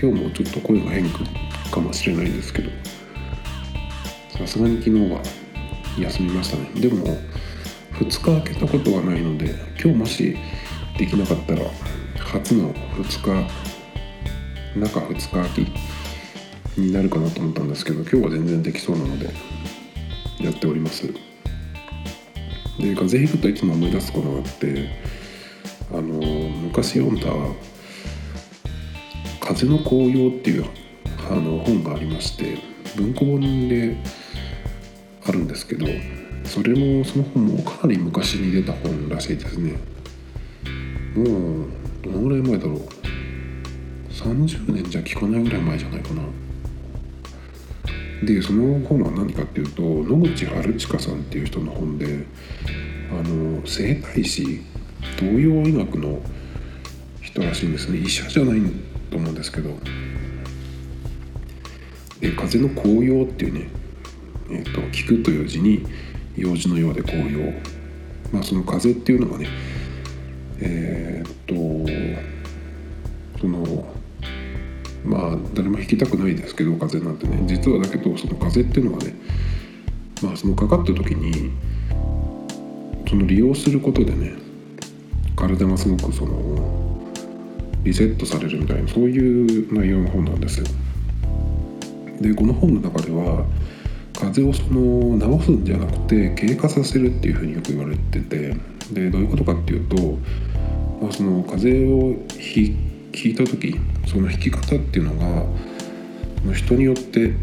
今日もちょっと声が変かもしれないですけどさすがに昨日は休みましたね。でも2日空けたことはないので今日もしできなかったら初の2日中2日空きになるかなと思ったんですけど今日は全然できそうなのでやっております。で風邪ひくといつも思い出すことがあってあの昔読んだ「風の紅葉」っていうあの本がありまして文庫本であるんですけどそれもその本もかなり昔に出た本らしいですね。もうどのぐらい前だろう。30年じゃ聞かないぐらい前じゃないかな。でその本は何かっていうと野口春近さんっていう人の本であの整体師東洋医学の人らしいんですね。医者じゃないと思うんですけどで風の紅葉っていうね、えーと、聞くという字に用事のようで紅葉。まあその風っていうのがねえっ、とそのまあ誰も引きたくないですけど風なんてね。実はだけどその風っていうのはねまあそのかかった時にその利用することでね体がすごくそのリセットされるみたいなそういう内容の本なんですよ。でこの本の中では風邪をその治すんじゃなくて経過させるっていうふうによく言われててでどういうことかっていうと、まあ、その風邪をひ聞いた時その弾き方っていうのが人によって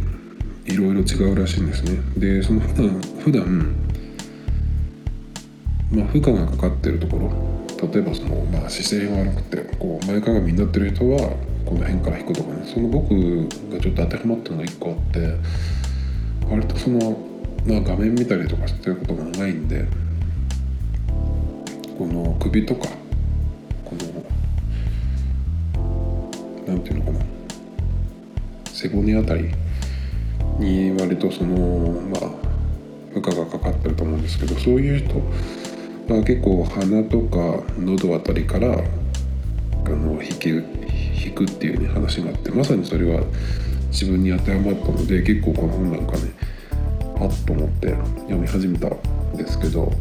いろいろ違うらしいんですねでその普段普段まあ負荷がかかってるところ例えばその、まあ、姿勢が悪くてこう前かがみになってる人はこの辺から弾くとかね。その僕がちょっと当てはまったのが1個あって割とその、まあ、画面見たりとかしてることが長いんでこの首とかこの何て言うのかな。背骨あたりに割とそのまあ負荷がかかってると思うんですけどそういう人は結構鼻とか喉あたりからあの引き引くっていうね話があってまさにそれは自分に当てはまったので結構この本なんかねあっと思って読み始めたんですけど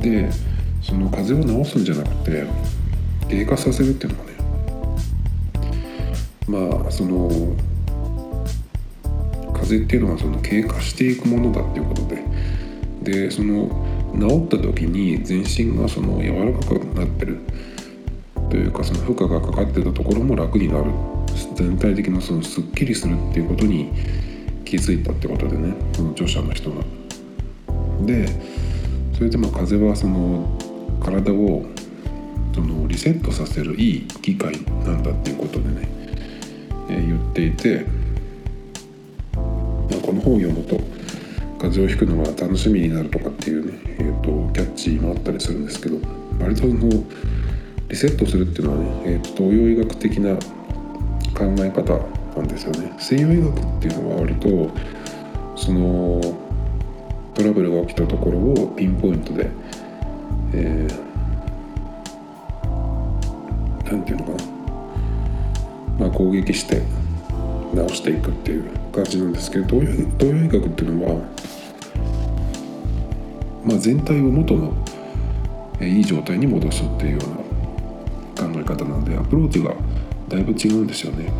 でその風邪を治すんじゃなくて経過させるっていうのがねまあその風邪っていうのはその経過していくものだっていうことででその治った時に全身がその柔らかくなってるというかその負荷がかかってたところも楽になる全体的なそのすっきりするっていうことに気づいたってことでねその著者の人が。でそれでまあ風はその体をそのリセットさせるいい機会なんだっていうことでねえ言っていて、まあ、この本を読むと風邪をひくのが楽しみになるとかっていうね、えーと、キャッチもあったりするんですけど割とそのリセットするっていうのはね、えーと、東洋医学的な考え方なんですよね。西洋医学っていうのは割とそのトラブルが起きたところをピンポイントで、えー、なんていうのかな。まあ、攻撃して直していくっていう感じなんですけど東洋東洋医学っていうのは、まあ、全体を元のいい状態に戻すっていうような考え方なのでアプローチがだいぶ違うんですよね。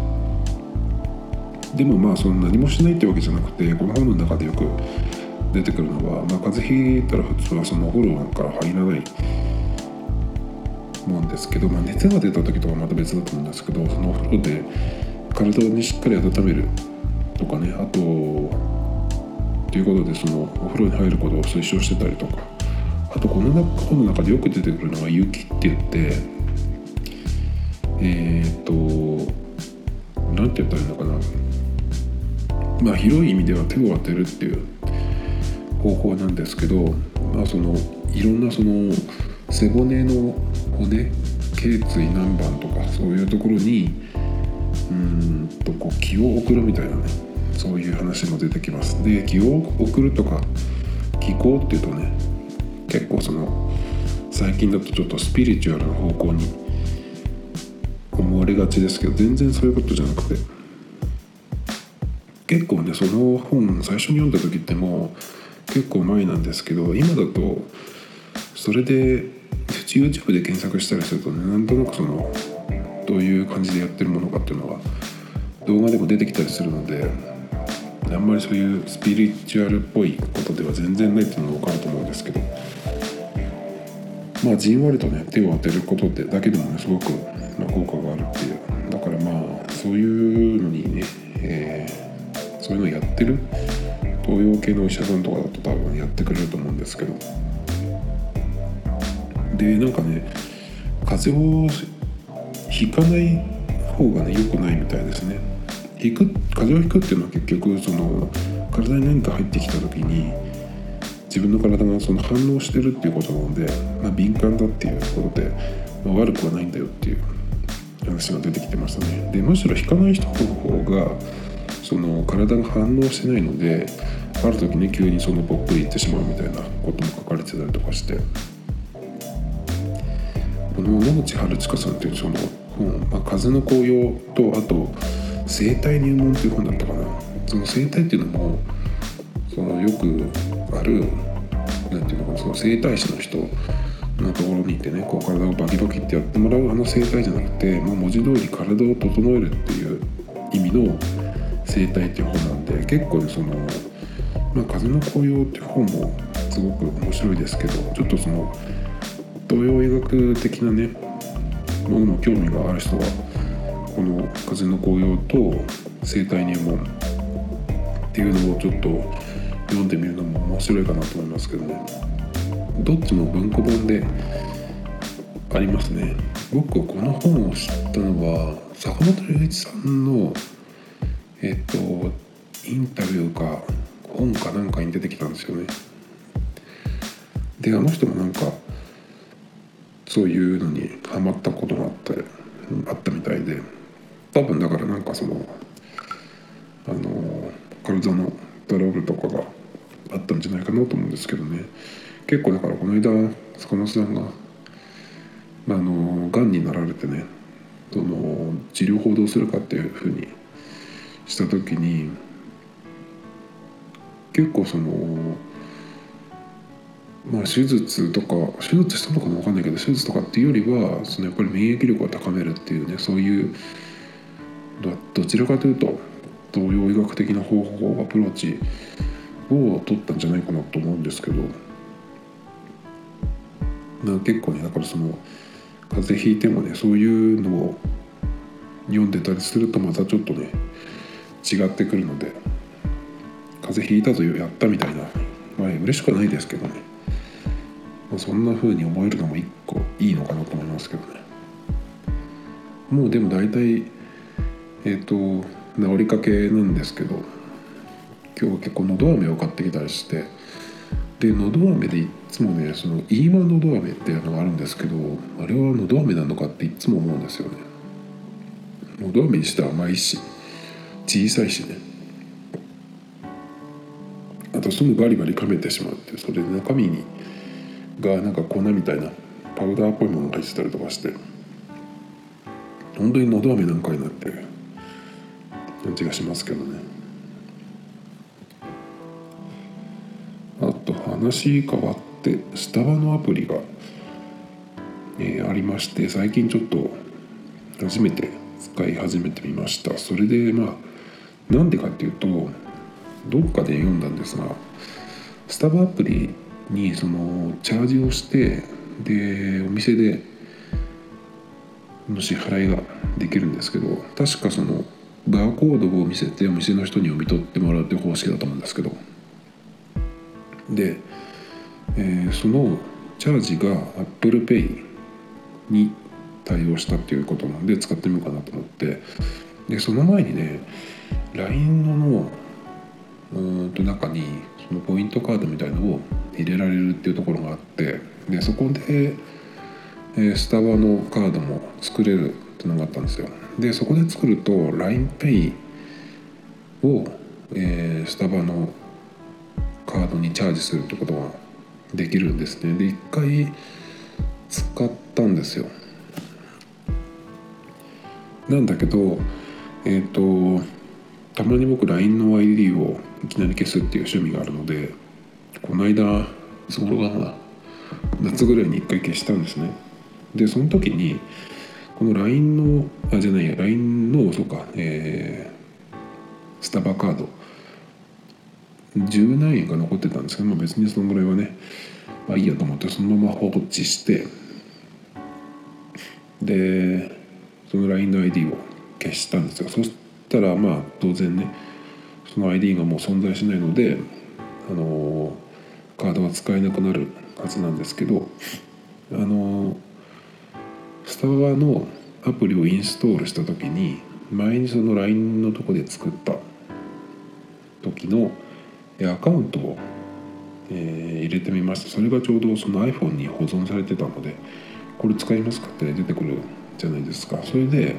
でもまあその何もしないってわけじゃなくてこの本の中でよく出てくるのは、まあ、風邪ひいたら普通はそのお風呂なんか入らない思うんですけど、まあ、熱が出た時とかまた別だと思うんですけどそのお風呂で体にしっかり温めるとかねあとということでそのお風呂に入ることを推奨してたりとか。あとこの本の中でよく出てくるのが雪って言ってえっ、と何て言ったらいいのかな。まあ広い意味では手を当てるっていう方法なんですけどまあそのいろんなその背骨の骨頸椎南蛮とかそういうところにうんとこう気を送るみたいなね。そういう話も出てきます。で気を送るとか気飛行っていうとね結構その最近だとちょっとスピリチュアルな方向に思われがちですけど全然そういうことじゃなくて結構ねその本最初に読んだ時ってもう結構前なんですけど今だとそれで YouTube で検索したりするとねなんとなくそのどういう感じでやってるものかっていうのが動画でも出てきたりするのであんまりそういうスピリチュアルっぽいことでは全然ないっていうのが分かると思うんですけど。まあじんわりとね手を当てることってだけでもねすごく、ま、効果があるっていう。だからまあそういうのにね、えー、そういうのやってる東洋系のお医者さんとかだと多分やってくれると思うんですけど。でなんかね風邪をひかない方がね良くないみたいですね。引く風邪をひくっていうのは結局その体に何か入ってきた時に自分の体がその反応してるっていうことなので、まあ、敏感だっていうことで、まあ、悪くはないんだよっていう話が出てきてましたね。でむしろ引かない人の方がその体が反応してないのである時ね急にそのぽっくりいってしまうみたいなことも書かれてたりとかして。この野口春近さんっていうその本「まあ、風の紅葉」とあと「生体入門」っていう本だったかな。その生体っていうのもそのよくある何ていうのかなその整体師の人のところに行ってねこう体をバキバキってやってもらうあの整体じゃなくて、まあ、文字通り体を整えるっていう意味の整体っていう本なんで結構ねその「まあ、風の紅葉」っていう本もすごく面白いですけどちょっとその東洋医学的なねものの興味がある人はこの「風の紅葉」と「生体入門」っていうのをちょっと読んでみるのも面白いかなと思いますけどね。どっちも文庫本でありますね。僕はこの本を知ったのは坂本龍一さんのえっとインタビューか本かなんかに出てきたんですよね。であの人もなんかそういうのにハマったことがあってあったみたいで。多分だからなんかそのあの体のトラブルとかがあったんじゃないかなと思うんですけどね。結構だからこの間坂本さんがあのがんになられてねその治療法どうするかっていうふうにした時に結構そのまあ、手術とか手術したのかも分かんないけど手術とかっていうよりはそのやっぱり免疫力を高めるっていうねそういうどちらかというと東洋医学的な方法アプローチを取ったんじゃないかなと思うんですけど。な結構ねだからその風邪ひいてもねそういうのを読んでたりするとまたちょっとね違ってくるので風邪ひいたぞやったみたいな。まあ嬉しくはないですけどね。まあ、そんな風に思えるのも一個いいのかなと思いますけどね。もうでも大体えっ、ー、と治りかけなんですけど今日は結構のど飴を買ってきたりしてでのど飴でいつもねそのイーマのど飴っていうのがあるんですけどあれはのど飴なのかっていつも思うんですよね。のど飴にしては甘いし小さいしね。あとすぐバリバリ噛めてしまってそれで中身にがなんか粉みたいなパウダーっぽいものが入ってたりとかして本当にのど飴なんかになって感じがしますけどね。あと話変わってスタバのアプリが、えー、ありまして最近ちょっと初めて使い始めてみました。それでまあなんでかっていうとどっかで読んだんですがスタバアプリにそのチャージをしてでお店での支払いができるんですけど確かそのバーコードを見せてお店の人に読み取ってもらうという方式だと思うんですけど。で、えー、そのチャージが ApplePay に対応したっていうことなんで使ってみようかなと思って。でその前にね LINE のうんと中にそのポイントカードみたいのを入れられるっていうところがあって。でそこで、えー、スタバのカードも作れるってのがあったんですよ。でそこで作ると LINEPay を、えー、スタバのカードにチャージするってことができるんですね。で1回使ったんですよ。なんだけどえっ、ー、とたまに僕 LINE の ID をいきなり消すっていう趣味があるのでこの間そのが夏ぐらいに1回消したんですね。でその時にこの LINE のあじゃないや LINE のそうかえー、スタバカード。10何円が残ってたんですけど、まあ、別にそのぐらいはねまあいいやと思ってそのまま放置してでその LINE の ID を消したんですよ。そしたらまあ当然ねその ID がもう存在しないのであのカードは使えなくなるはずなんですけどあのスタバのアプリをインストールした時に前にその LINE のとこで作った時のアカウントを、えー、入れてみました。それがちょうどその iPhone に保存されてたのでこれ使いますかって出てくるじゃないですか。それで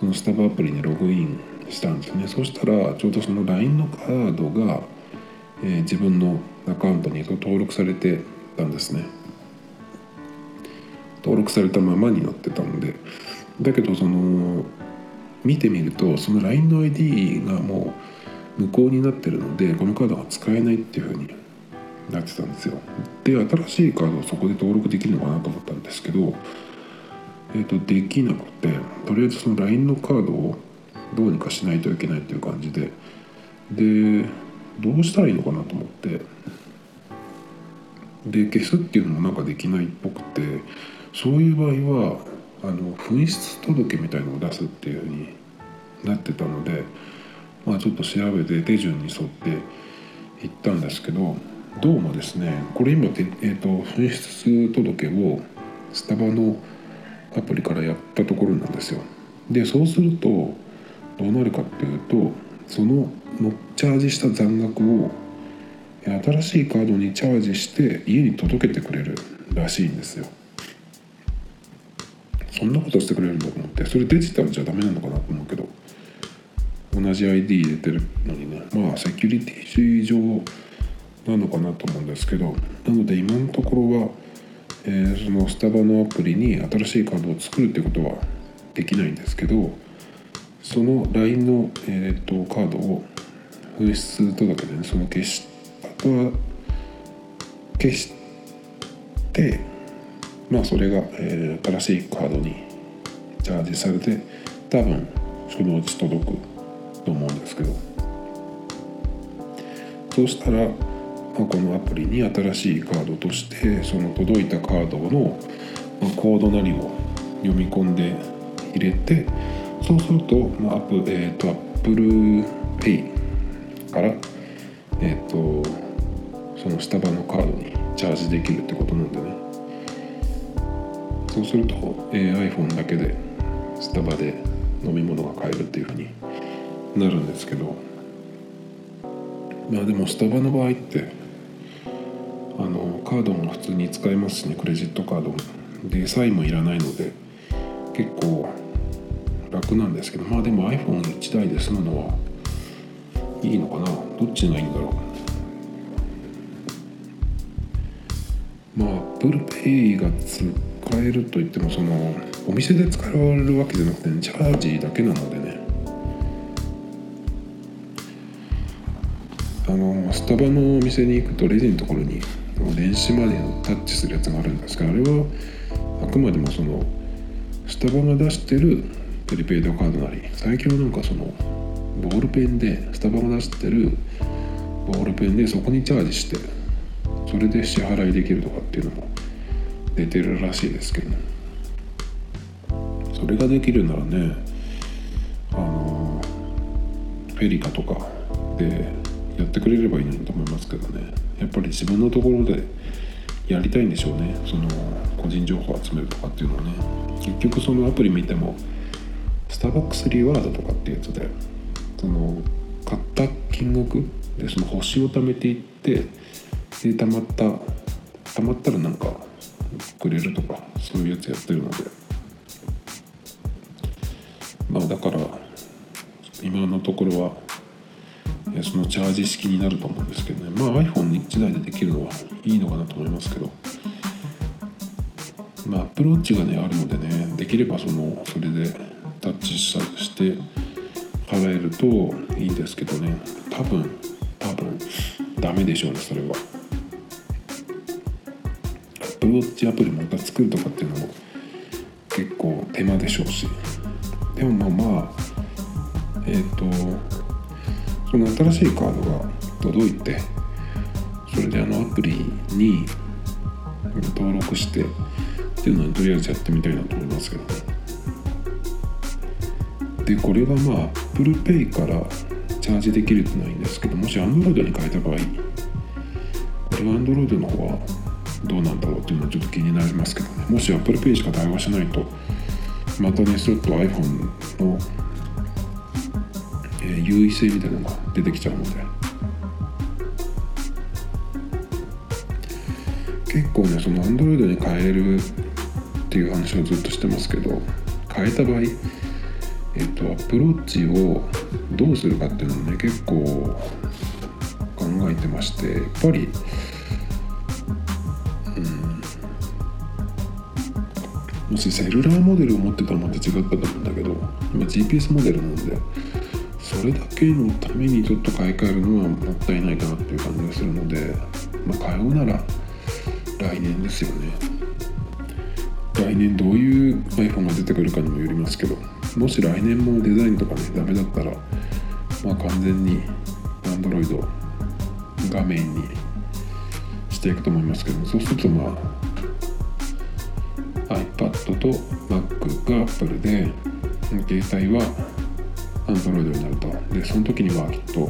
そのスタバアプリにログインしたんですね。そしたらちょうどその LINE のカードが、えー、自分のアカウントに登録されてたんですね。登録されたままになってたので。だけどその見てみるとその LINE の ID がもう無効になってるのでこのカードが使えないっていうふうになってたんですよ。で新しいカードをそこで登録できるのかなと思ったんですけどえーと、できなくてとりあえずその LINE のカードをどうにかしないといけないっていう感じで。でどうしたらいいのかなと思って。で消すっていうのもなんかできないっぽくて。そういう場合はあの紛失届みたいのを出すっていうふうになってたので、まあ、ちょっと調べて手順に沿って行ったんですけどどうもですねこれ今、えーと、紛失届をスタバのアプリからやったところなんですよ。でそうするとどうなるかっていうとそののチャージした残額を新しいカードにチャージして家に届けてくれるらしいんですよ。そんなことしてくれるんだと思ってそれデジタルじゃダメなのかなと思うけど同じ ID 入れてるのにねまあセキュリティ上なのかなと思うんですけどなので今のところはえー、そのスタバのアプリに新しいカードを作るってことはできないんですけどその LINE の、えーと、カードを紛失届でねその消しあとは消してまあそれが、えー、新しいカードにチャージされて多分そのうち届くと思うんですけど。そうしたらまあ、このアプリに新しいカードとしてその届いたカードの、まあコードなりを読み込んで入れてそうすると、まあ、アップえっ、ー、と ApplePay から、えっ、ー、とそのスタバのカードにチャージできるってことなんでね。そうすると、えー、iPhone だけでスタバで飲み物が買えるっていうふうになるんですけどまあでもスタバの場合ってあのカードも普通に使えますしねクレジットカードも。でサインもいらないので結構楽なんですけどまあでも iPhone1 台で済むのはいいのかな。どっちがいいんだろう。まあ ApplePay が使えるといってもそのお店で使われるわけじゃなくて、チャージだけなのでね。あのスタバのお店に行くとレジのところに電子マネーをタッチするやつがあるんですけどあれはあくまでもそのスタバが出してるプリペイドカードなり最近はなんかそのボールペンでスタバが出してるボールペンでそこにチャージしてそれで支払いできるとかっていうのも出てるらしいですけど。それができるならねあのフェリカとかでやってくれればいいのにと思いますけどね。やっぱり自分のところでやりたいんでしょうね。その個人情報を集めるとかっていうのはね。結局そのアプリ見てもスターバックスリワードとかっていうやつでその買った金額でその星を貯めていってで貯まった貯まったらなんかくれるとかそういうやつやってるので。まあだから今のところはそのチャージ式になると思うんですけどね。まあ iPhone1 台でできるのはいいのかなと思いますけど。まあ Apple Watch がねあるのでねできればそのそれでタッチして払えるといいんですけどね。多分多分ダメでしょうねそれは。Apple Watch アプリもまた作るとかっていうのも結構手間でしょうし。でもまあまあえっ、ー、とその新しいカードが届いてそれであのアプリに登録してっていうのはとりあえずやってみたいなと思いますけどでこれがまあ ApplePay からチャージできるってないんですけどもし Android に変えた場合これは Android の方はどうなんだろうっていうのはちょっと気になりますけどね。もし ApplePay しか対応しないとまたねちょっと iPhone のえー、優位性みたいなのが出てきちゃうので。結構ねその Android に変えるっていう話をずっとしてますけど変えた場合えっとアプローチをどうするかっていうのをね結構考えてましてやっぱりもしセルラーモデルを持ってたらまた違ったと思うんだけど今 GPS モデルなんでそれだけのためにちょっと買い替えるのはもったいないかなっていう感じがするので、まあ、買うなら来年ですよね。来年どういう iPhone が出てくるかにもよりますけどもし来年もデザインとかねダメだったらまあ完全に Android 画面にしていくと思いますけどそうするとまあ iPad と Mac が Apple で携帯はアンドロイドになると。でその時にはきっと、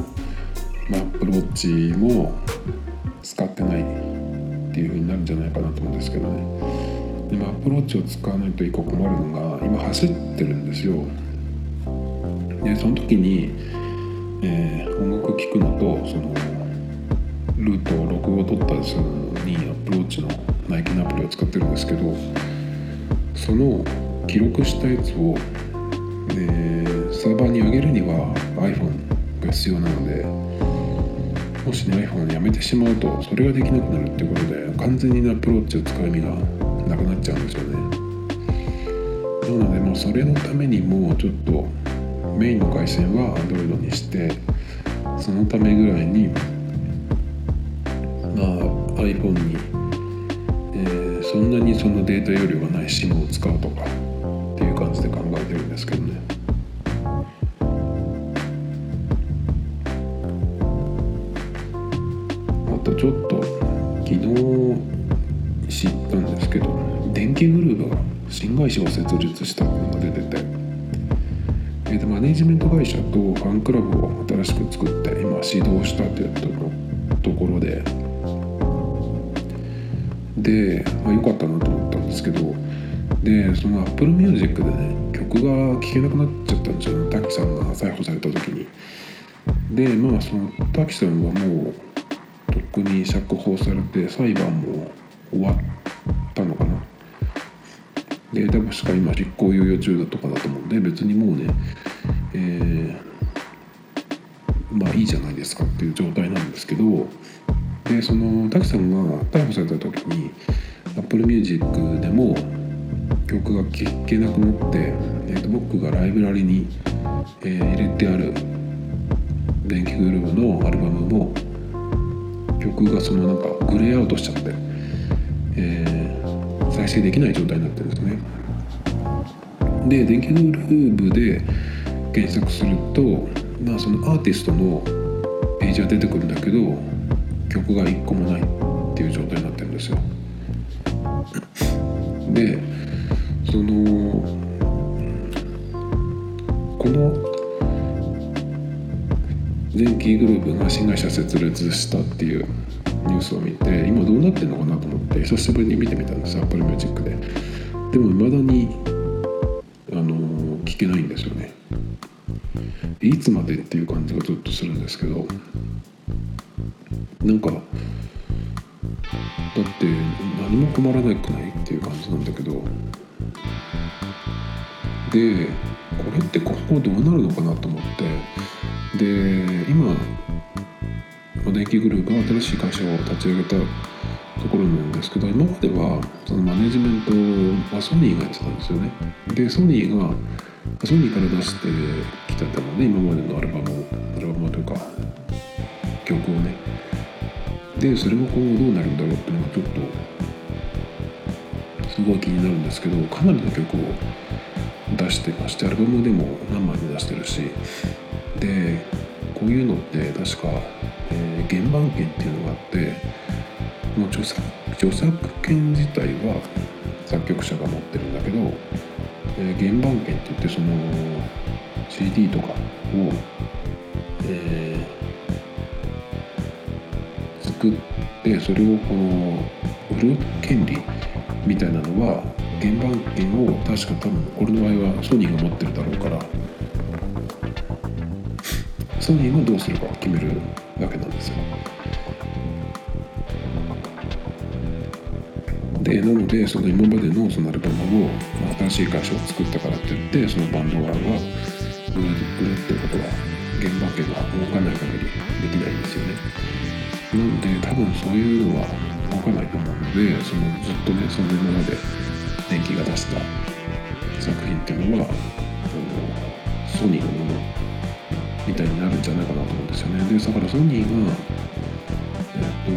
まあ、Apple Watch も使ってないっていう風になるんじゃないかなと思うんですけどね。でも Apple Watch を使わないと一個困るのが今走ってるんですよ。でその時に、えー、音楽聴くのとそのルートを録画を取ったりするのに Apple Watch のナイキのアプリを使ってるんですけどその記録したやつをでサーバーに上げるには iPhone が必要なのでもしね iPhone をやめてしまうとそれができなくなるっていうことで完全にアプローチを使う意味がなくなっちゃうんですよね。なのでもうそれのためにもうちょっとメインの回線は Android にしてそのためぐらいにまあ iPhone に、えー、そんなにそのデータ容量がない SIM を使うとかっていう感じで考えてるんですけどね。ちょっと昨日知ったんですけど電気グループが新会社を設立したっていうのが出てて、えー、でマネジメント会社とファンクラブを新しく作って今指導したっていうところで、ですけどでその Apple Music でね曲が聴けなくなっちゃったんですよね滝さんが逮捕された時に。でまあその滝さんはもうとっくに釈放されて裁判も終わったのかなで確か今執行猶予中だとかだと思うんで別にもうねえー、まあいいじゃないですかっていう状態なんですけどでその滝さんが逮捕された時に Apple Music でも曲が聴けなくなって、えー、と僕がライブラリに、えー、入れてある電気グループのアルバムも曲がそのなんかグレーアウトしちゃって、えー、再生できない状態になってるんですね。で電気グルーブで検索するとまあそのアーティストのページは出てくるんだけど曲が1個もないっていう状態になってるんですよ。でそのこの電気グループが新会社設立したっていうニュースを見て今どうなってるのかなと思って久しぶりに見てみたんです Apple Music で。でも未だにあの聞けないんですよね。いつまでっていう感じがずっとするんですけどなんかだって何も困らなくないっていう感じなんだけど。でこれって今後どうなるのかなと思って。で今電気グループが新しい会社を立ち上げたところなんですけど今まではそのマネジメントはソニーがやってたんですよね。でソニーがソニーから出してきてたので今までのアルバムアルバムというか曲をね。でそれが今後どうなるんだろうっていうのがちょっとすごい気になるんですけどかなりの曲を出してましてアルバムでも何枚も出してるしでこういうのって確か、えー、原版権っていうのがあってもう著作著作権自体は作曲者が持ってるんだけど、えー、原版権って言ってその CD とかを、えー、作ってそれをこの売る権利みたいなのは原版権を確か多分これの場合はソニーが持ってるだろうからソニーがどうするかを決めるわけなんですよ。でなのでその今までのそのアルバムを新しい会社を作ったからって言ってそのバンド側は売るっていうことは現場権が動かない限りできないんですよね。なので多分そういうのは動かないと思うのでそのずっとねその今まで電気が出した作品っていうのはあのソニーのものみたいになるんじゃないかなと思うんですよね。でだからソニーがえっと、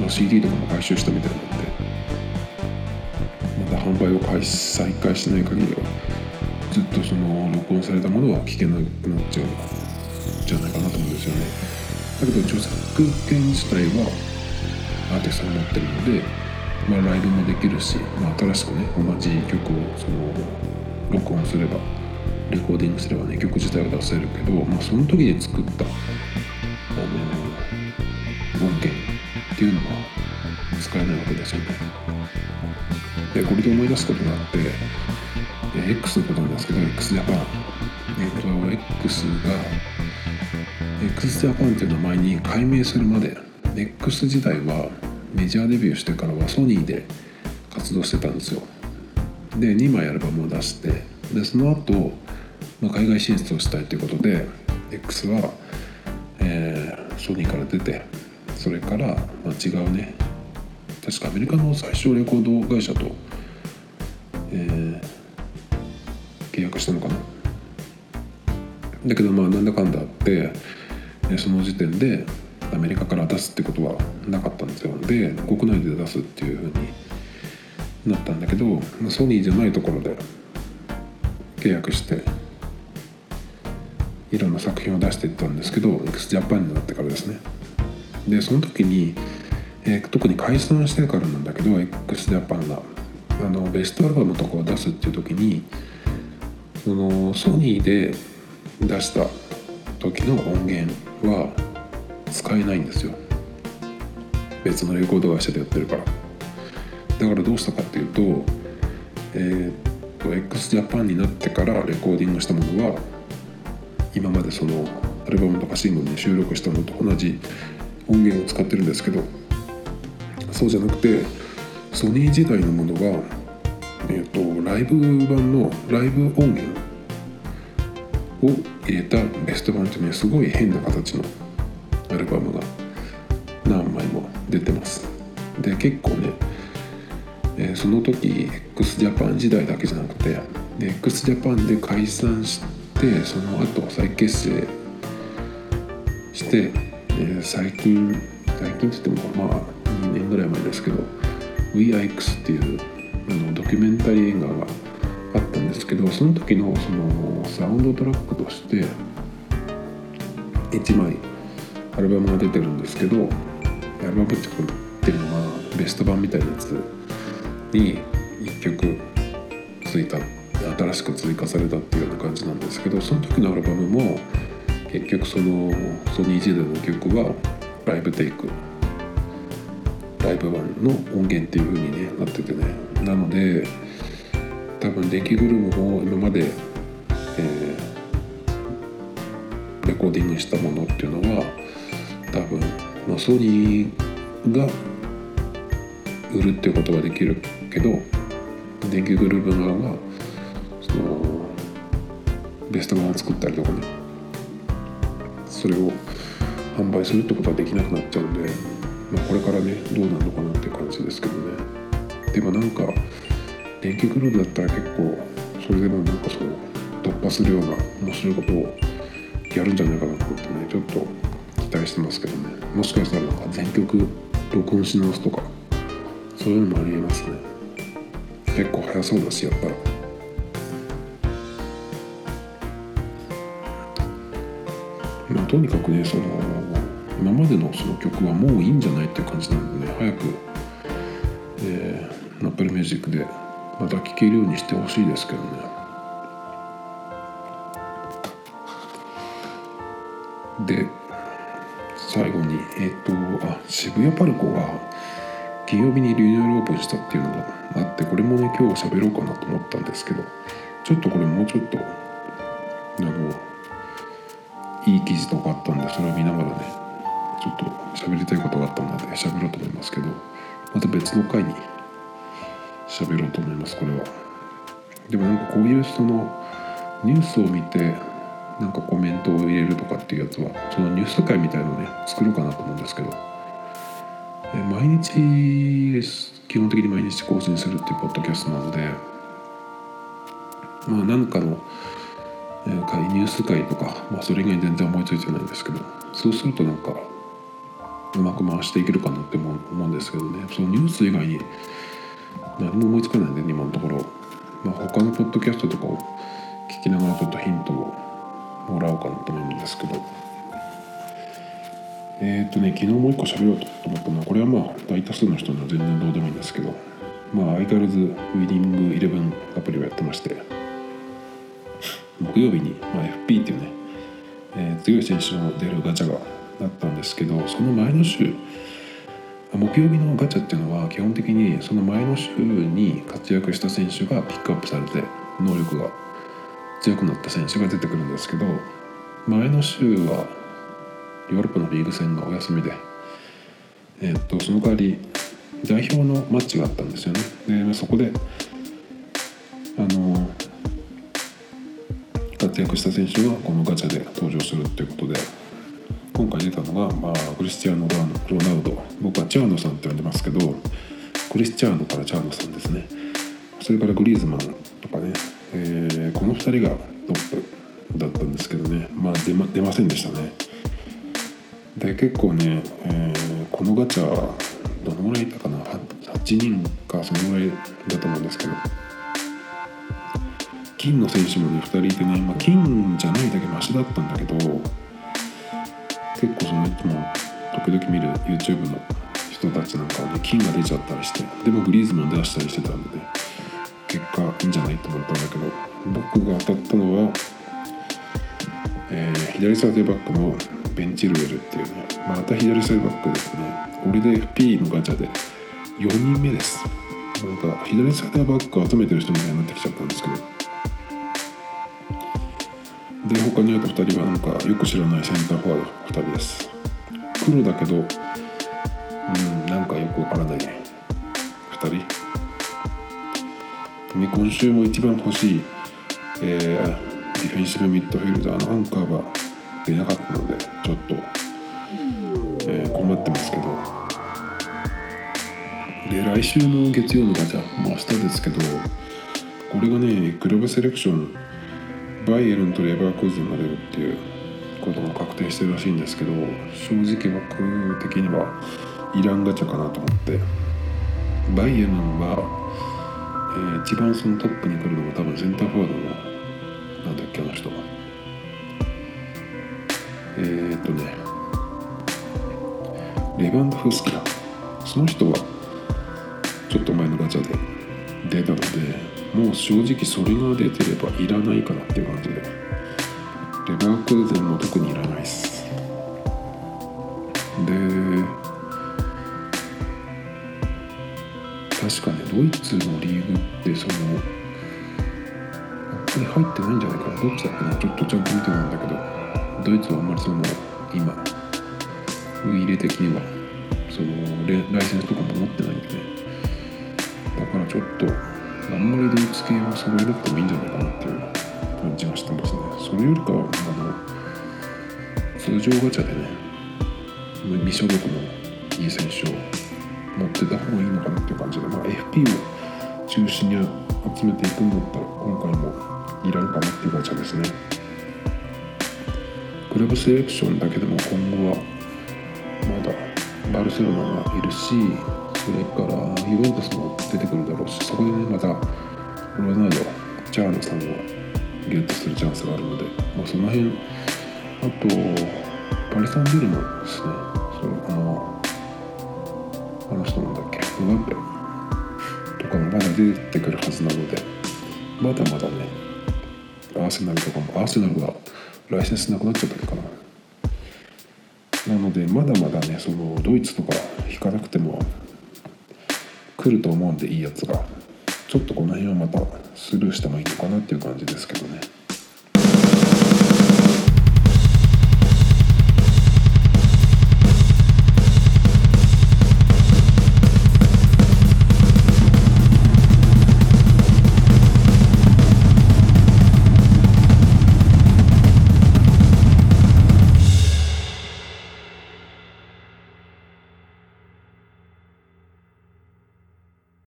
まあ、CD とかも回収したみたいなんでまた販売を開始再開しない限りはずっとその録音されたものは聞けなくなっちゃうんじゃないかなと思うんですよね。だけど著作権自体はアーティストが持ってるので、まあ、ライブもできるし、まあ、新しくね同じ曲をその録音すればレコーディングすればね曲自体は出せるけど、まあ、その時に作ったあの音源っていうのは使えないわけですよね。でこれで思い出すことがあって X のことなんですけど x ジャパンえっ、ー、と X が x ジャパンっていう名前に改名するまで X 自体はメジャーデビューしてからはソニーで活動してたんですよ。で2枚アルバムを出してでその後まあ、海外進出をしたいということで X は、えー、ソニーから出てそれから、まあ、違うね確かアメリカの最小レコード会社と、えー、契約したのかな。だけどまあなんだかんだあってその時点でアメリカから出すってことはなかったんですよ。で国内で出すっていうふうになったんだけどソニーじゃないところで契約していろんな作品を出していったんですけど x ジャパンになってからですね。でその時に、えー、特に解散してからなんだけど x ジャパンがあのベストアルバムとかを出すっていう時にそのソニーで出した時の音源は使えないんですよ。別のレコード会社でやってるから。だからどうしたかっていうとえー、っと x ジャパンになってからレコーディングしたものは今までそのアルバムとかシングルに収録したのと同じ音源を使ってるんですけどそうじゃなくてソニー時代のものが、えーと、ライブ版のライブ音源を入れたベスト版っていうすごい変な形のアルバムが何枚も出てます。で結構ね、えー、その時 x ジャパン時代だけじゃなくて x ジャパンで解散してその後再結成して、えー、最近最近って言ってもまあ2年ぐらい前ですけど「WeIX」っていうあのドキュメンタリー映画があったんですけどその時のそのサウンドトラックとして1枚アルバムが出てるんですけどアルバムって言ってるのがベスト版みたいなやつに1曲ついた新しく追加されたっていうような感じなんですけどその時のアルバムも結局そのソニー時代の曲はライブテイクライブ版の音源っていう風に、ね、なっててね。なので多分電気グルーヴも今まで、えー、レコーディングしたものっていうのは多分、まあ、ソニーが売るっていうことはできるけど電気グルーヴ側がそのベスト版を作ったりとかねそれを販売するってことはできなくなっちゃうんで、まあ、これからねどうなるのかなって感じですけどね。でもなんか電気グルーだったら結構それでもなんかその突破するような面白いことをやるんじゃないかなと思ってねちょっと期待してますけどね。もしかしたらなんか全曲録音し直すとかそういうのもありえますね。結構早そうだしやったらまあとにかくねその今までのその曲はもういいんじゃないっていう感じなんでね早くえー、Apple Music でまた聴けるようにしてほしいですけどね。で最後にえっ、ー、とあ渋谷パルコが金曜日にリニューアルオープンしたっていうのがあってこれもね今日喋ろうかなと思ったんですけどちょっとこれもうちょっとあのいい記事とかあったんでそれを見ながらねちょっと喋りたいことがあったので喋ろうと思いますけどまた別の回に喋ろうと思いますこれは。でもなんかこういうそのニュースを見てなんかコメントを入れるとかっていうやつはそのニュース会みたいのをね作ろうかなと思うんですけど。毎日です基本的に毎日更新するっていうポッドキャストなのでまあ何かの会ニュース会とか、まあ、それ以外に全然思いついてないんですけどそうするとなんかうまく回していけるかなって思うんですけどね。そのニュース以外に何も思いつかないんで今のところ、まあ、他のポッドキャストとかを聞きながらちょっとヒントをもらおうかなと思うんですけど。えっ、ー、とね昨日もう一個喋ろうと思ったのはこれはまあ大多数の人には全然どうでもいいんですけど。まあ相変わらずウィディングイレブンアプリをやってまして。木曜日に、まあ、FP っていうね、えー、強い選手の出るガチャがあったんですけどその前の週木曜日のガチャっていうのは基本的にその前の週に活躍した選手がピックアップされて能力が強くなった選手が出てくるんですけど前の週はヨーロッパのリーグ戦がお休みで、えー、っとその代わり代表のマッチがあったんですよね。でそこであの活躍した選手がこのガチャで登場するっていうことで今回出たのが、まあ、クリスチャーノ・ロナウド。僕はチャーノさんって呼んでますけどクリスチャーノからチャーノさんですね。それからグリーズマンとかね、えー、この2人がトップだったんですけどね。まあ出ま出ませんでしたね。で結構ね、えー、このガチャどのぐらいいたかな。8人かそのぐらいだと思うんですけど。金の選手もね2人いてね、まあ、金じゃないだけマシだったんだけど結構そのいつも時々見る YouTube の人たちなんかはね金が出ちゃったりしてでもグリーズマン出したりしてたんで結果いいんじゃないと思ったんだけど僕が当たったのは、えー、左サイドバックのベンチルエルっていうねまた左サイドバックですね。これで FP のガチャで4人目です。なんか左サイドバック集めてる人みたいになってきちゃったんで他にあと2人はなんかよく知らないセンターフォワード2人です。黒だけどうんなんかよくわからない。2人。今週も一番欲しい、えー、ディフェンシブミッドフィールダーのアンカーが出なかったのでちょっと、えー、困ってますけど。で来週の月曜のガチャもう明日ですけどこれがねクラブセレクションバイエルンとレバークーズンが出るっていうことが確定してるらしいんですけど正直僕的にはいらんガチャかなと思って。バイエルンは、えー、一番そのトップに来るのが多分センターフォワードのなんだっけあの人。えー、っとね。レバンドフスキだ。その人はちょっと前のガチャで出たのでもう正直それが出てればいらないかなって感じで。レバークーゼンも特にいらないっす。で確かねドイツのリーグってそのあんまり入ってないんじゃないかな。どっちだっけな。ちょっとちゃんと見てないんだけど。ドイツはあんまりその今ウイイレ的にはそのライセンスとかも持ってないんでね。だからちょっとあんまりドイツ系を揃えなくてもいいんじゃないかなっていう感じがしてますねそれよりかはあの通常ガチャでね未所属のいい選手を持ってた方がいいのかなっていう感じで、まあ、FP を中心に集めていくんだったら今回もいらんかなっていうガチャですね。クラブセレクションだけでも今後はまだバルセロナがいるしそれからユベントスも出てくるだろうしそこでねまたロナウドチャーノさんをゲットするチャンスがあるので、まあ、その辺あとパリ・サンジェルマンですね。そのあのあの人なんだっけ。ムバッペとかもまだ出てくるはずなので。まだまだねアーセナルとかもアーセナルがライセンスなくなっちゃったのかな。なのでまだまだねそのドイツとか引かなくても来ると思うんでいいやつが。ちょっとこの辺はまたスルーしてもいいのかなっていう感じですけどね。